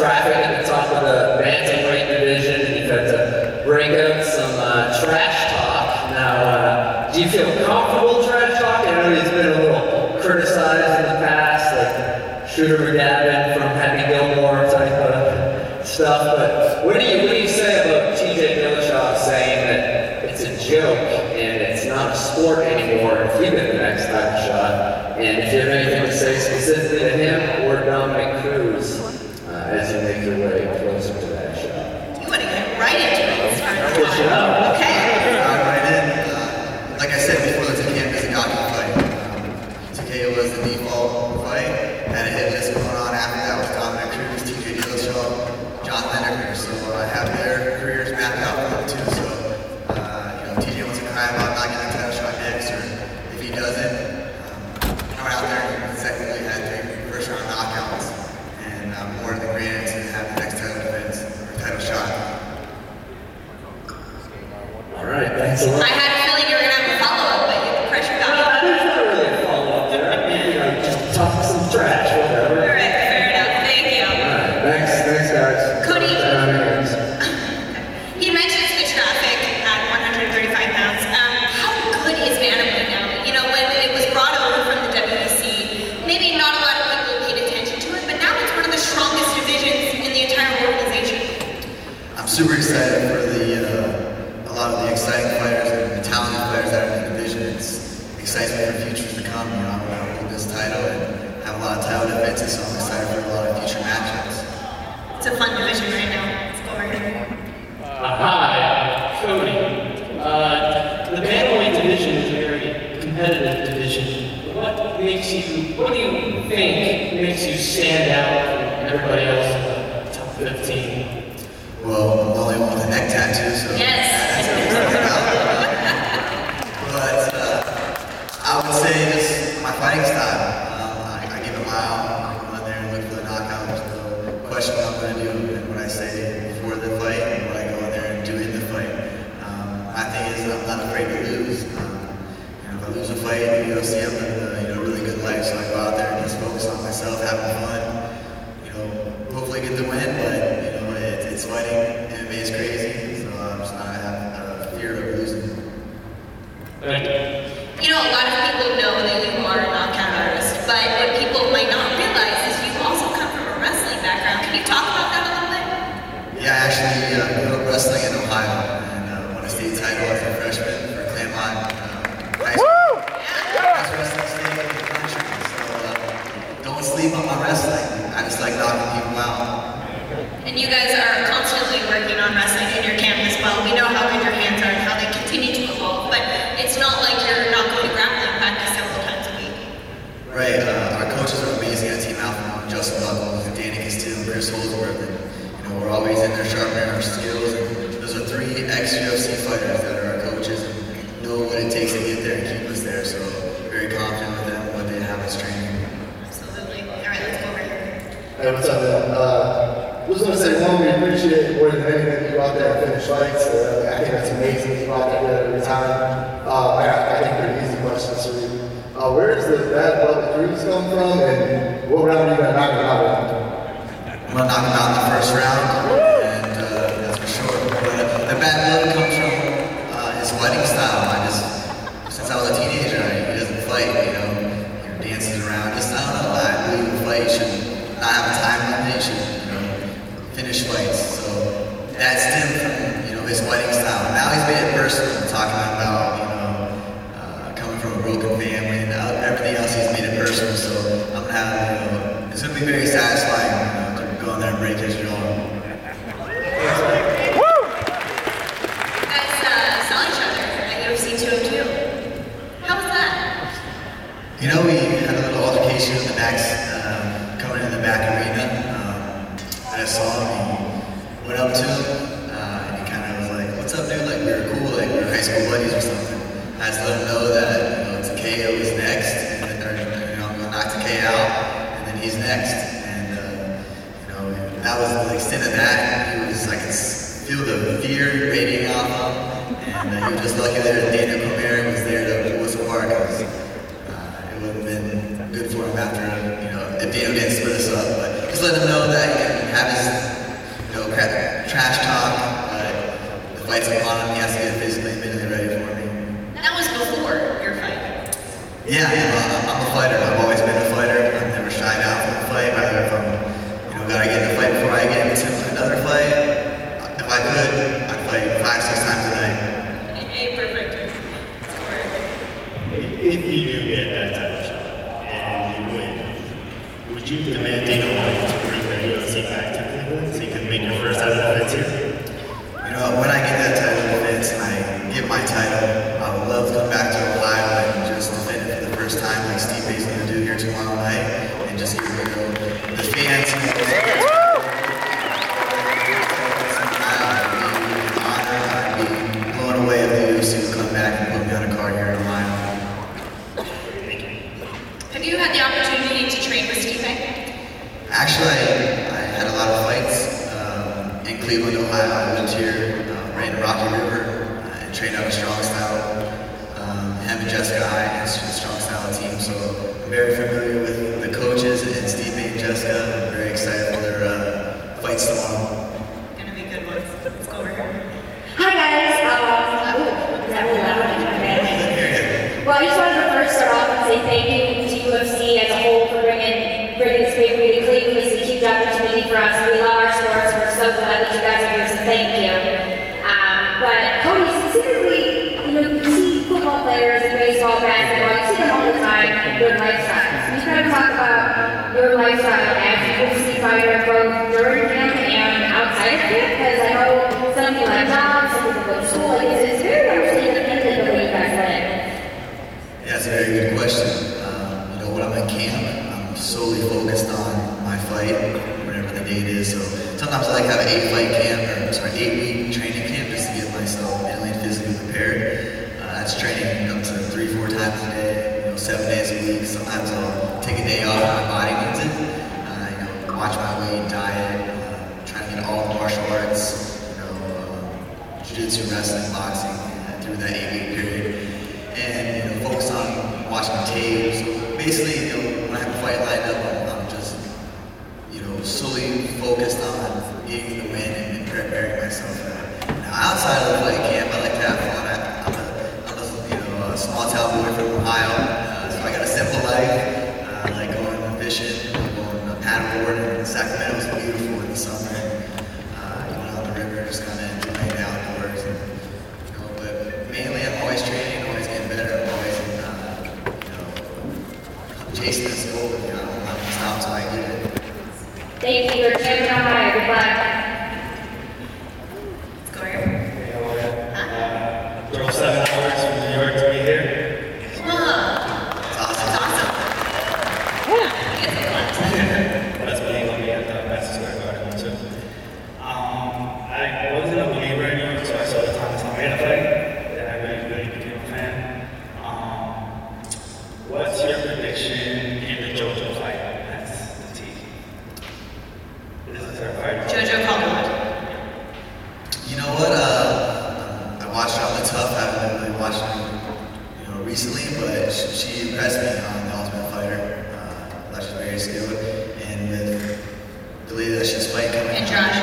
traffic at the top of the bantamweight division, and you've had to bring up some uh, trash talk. Now, uh, do you feel comfortable trash talk? I know he's been a little criticized in the past, like Shooter McGavin from Happy Gilmore type of stuff. But what do you what do you say about T.J. Dillashaw saying that it's a joke and it's not a sport anymore? If you've been the next time, Gotcha. makes you, what do you think makes you stand out from everybody else in the top 15? Well, I'm the only one with a neck tattoo, so. Yes! but uh, I would say just my fighting style. since I was a teenager, he doesn't fight, you know, he dances around. Just, I don't know, I believe a fight should not have a time limit, you know, finish fights. So that him from, you know, his fighting style. Now he's made it personal, talking about, you know, uh, coming from a broken family and everything else, he's made it personal. So I'm going to have, you know, it's going to be very satisfying you know, to go in there and break his jaw. I was just lucky that Dana Comere was there to pull us apart because uh, it would have been good for him after, you know, if Dana didn't split us up. But just let him know that he can have his, you know, crap, trash talk. Uh, the fight's on him. He has to get physically mentally ready for me. That was before your fight. Yeah, I'm, I'm a fighter. I'm slave. people go to school. Like, very much independent. That's a very good question. Uh, you know, when I'm in camp, I'm solely focused on my fight, whatever the date is. So sometimes I like have an eight fight camp, or sorry, eight week training camp just to get myself wrestling, boxing through that eight-week period, and you know, focus on watching tapes. Basically, you know, when I have a fight lined up, I'm, just you know solely focused on getting the win and preparing myself. Now, outside of the fight camp, I like to have fun. I, am a, I'm a you know a small town boy from Ohio, uh, so I got a simple life. Uh, I like going fishing, going paddleboarding. Sacramento's beautiful in the summer. And with the lady that she playing coming and Josh.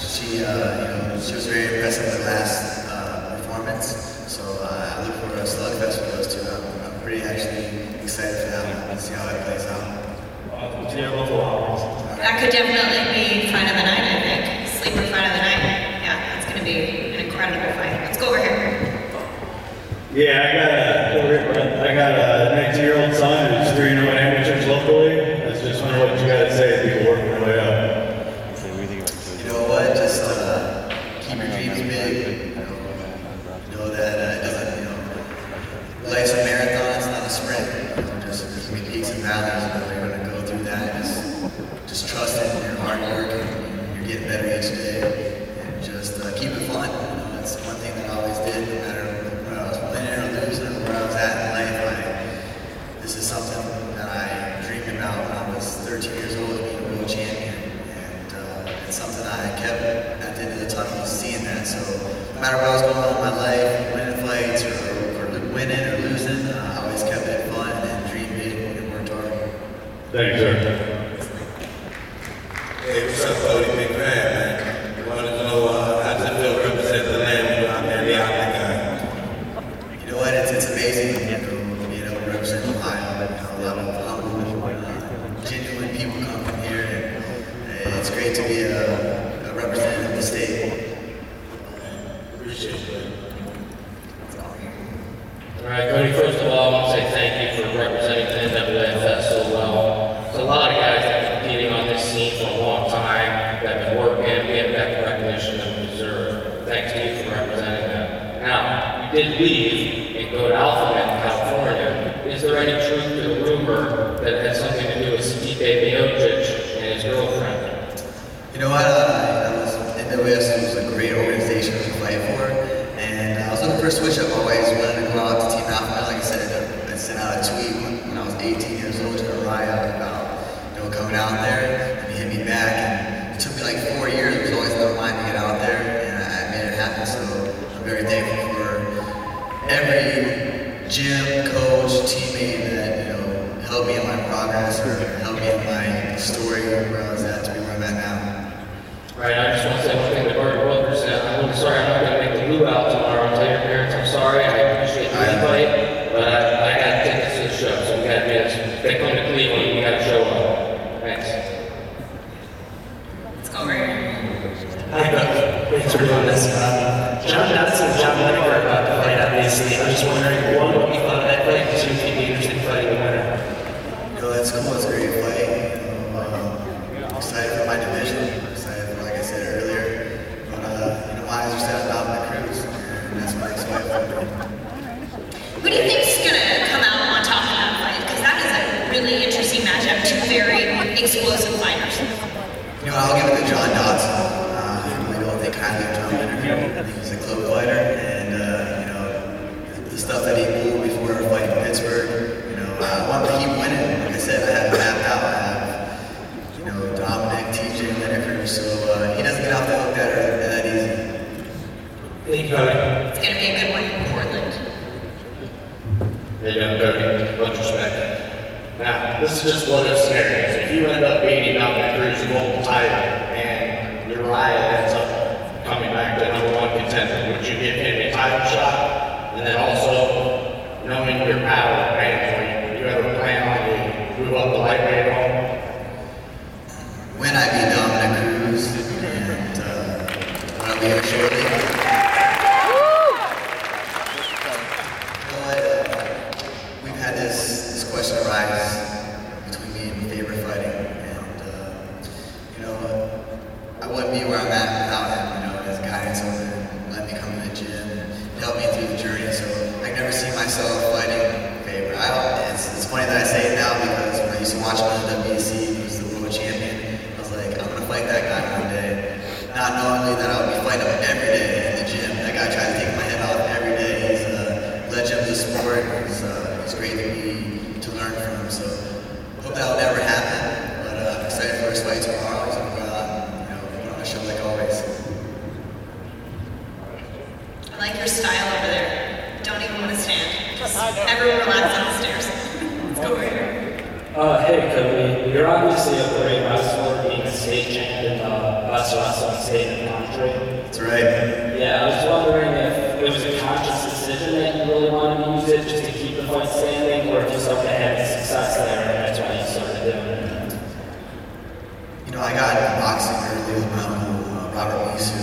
she, uh, you know, she was very impressed with her last uh, performance. So uh, I look forward to a slugfest with those two. I'm, I'm pretty actually excited for that one and see how that plays out. Yeah, well, matter what I was going on in my life, alpha. like always. I like your style over there. Don't even want to stand. Just everyone relax on the stairs. Let's go over here. Uh, hey, Cody. You're obviously a great wrestler, being a state and uh, best wrestler in state in the country. That's right. Yeah, I was wondering if it was a conscious decision that you really wanted to use it just to keep the fight standing, or if you started having success there and that's why you started doing it. You know, I got boxing early with my Laramie's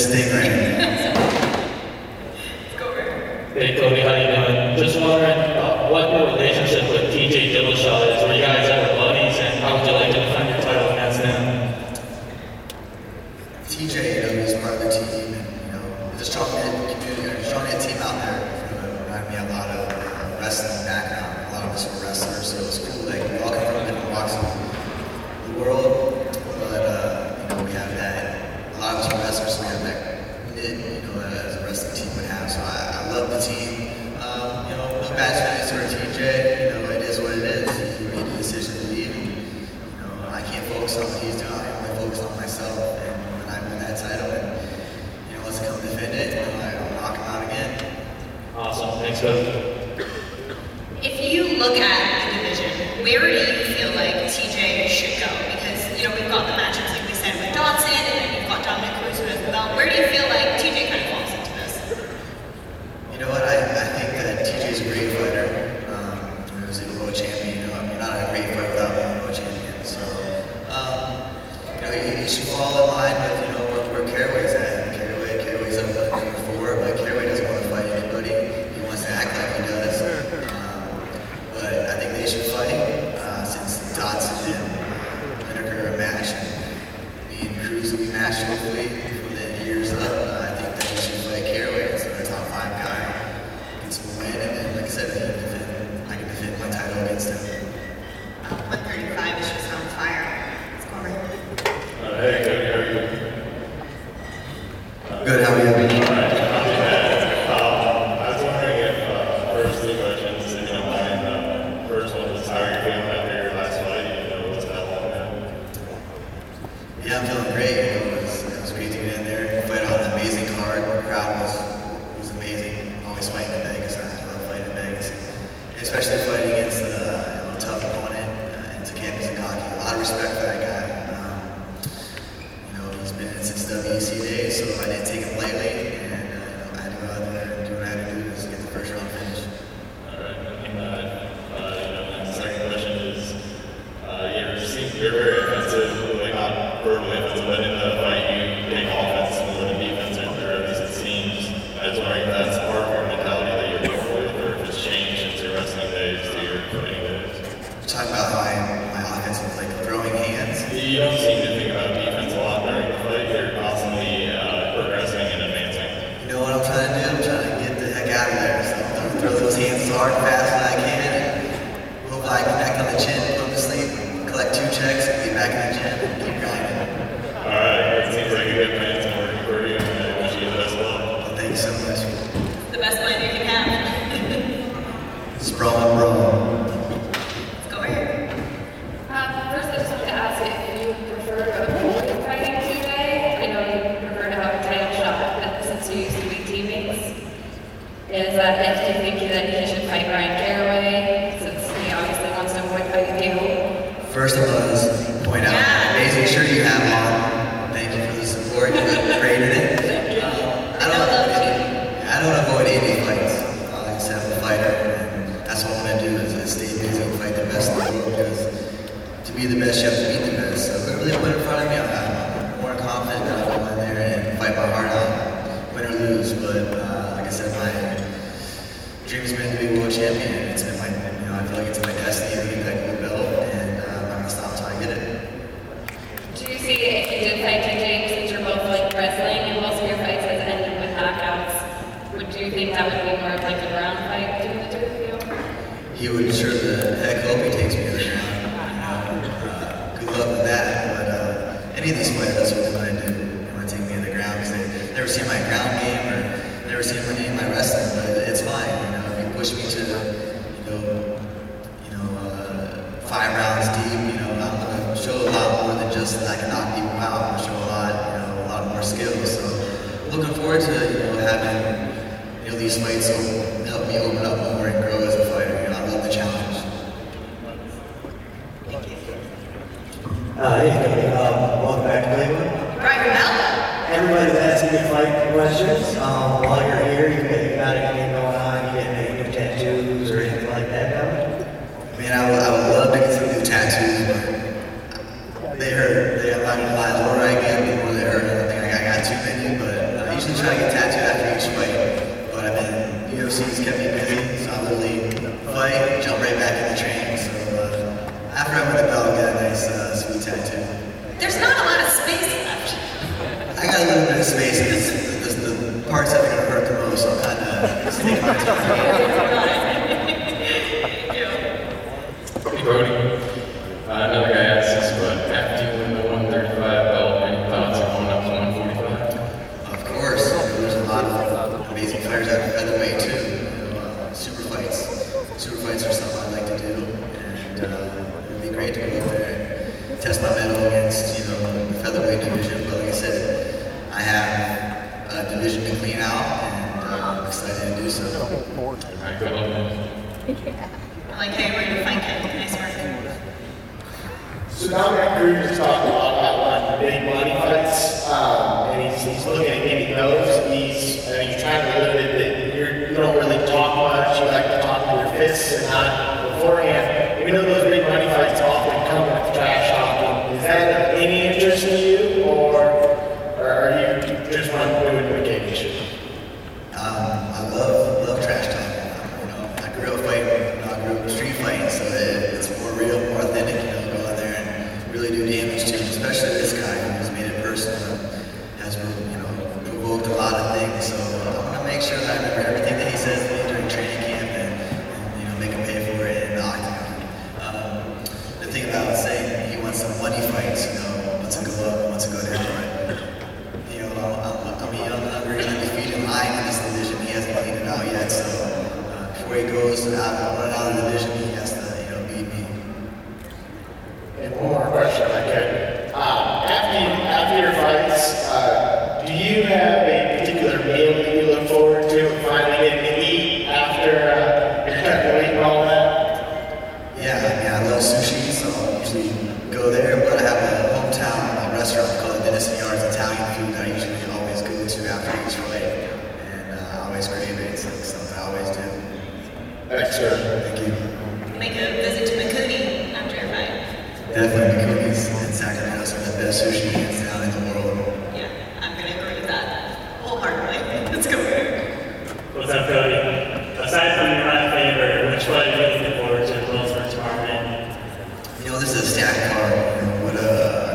this thing right Dreams been to be world champion. It's been my, you know, I feel like it's my to clean out, and uh, I'm excited to do so. All right, good luck, man. Like, hey, where you find Nice work. So now we're just talking a lot about like, the big money fights, um, and he's, he's looking at getting those. He's uh, he's trying to limit that you you don't really talk much. You like to talk with your fists and not beforehand. Even though those big money fights often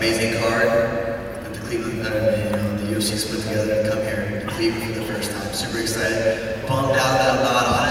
amazing card that the Cleveland veteran, you know, the UFC's put together to come here to Cleveland for the first time. Super excited. Bummed out that I'm not on it.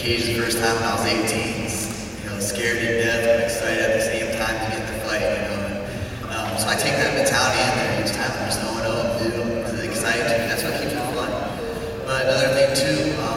cage the first time when I was 18. You know, scared to death but excited at the same time to get the fight. You know, um, so I take that mentality in there each time. there's no one else to do new. It's exciting. That's what keeps me fun. But another thing too. Um,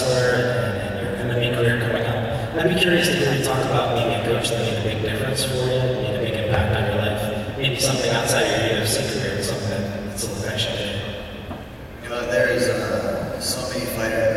wrestler and, your MMA career coming up. I'd be curious to hear you talk about being a coach that made a big difference for you, made a big impact on your life. Maybe something outside your UFC career, something that someone actually did. You know, there is uh, so many fighters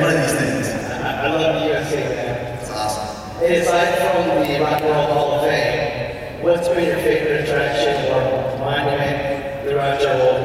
one of these things. I, love the USA, man. It's awesome. Aside from the Rock and Roll Hall of Fame, what's been your favorite attraction or monument throughout your whole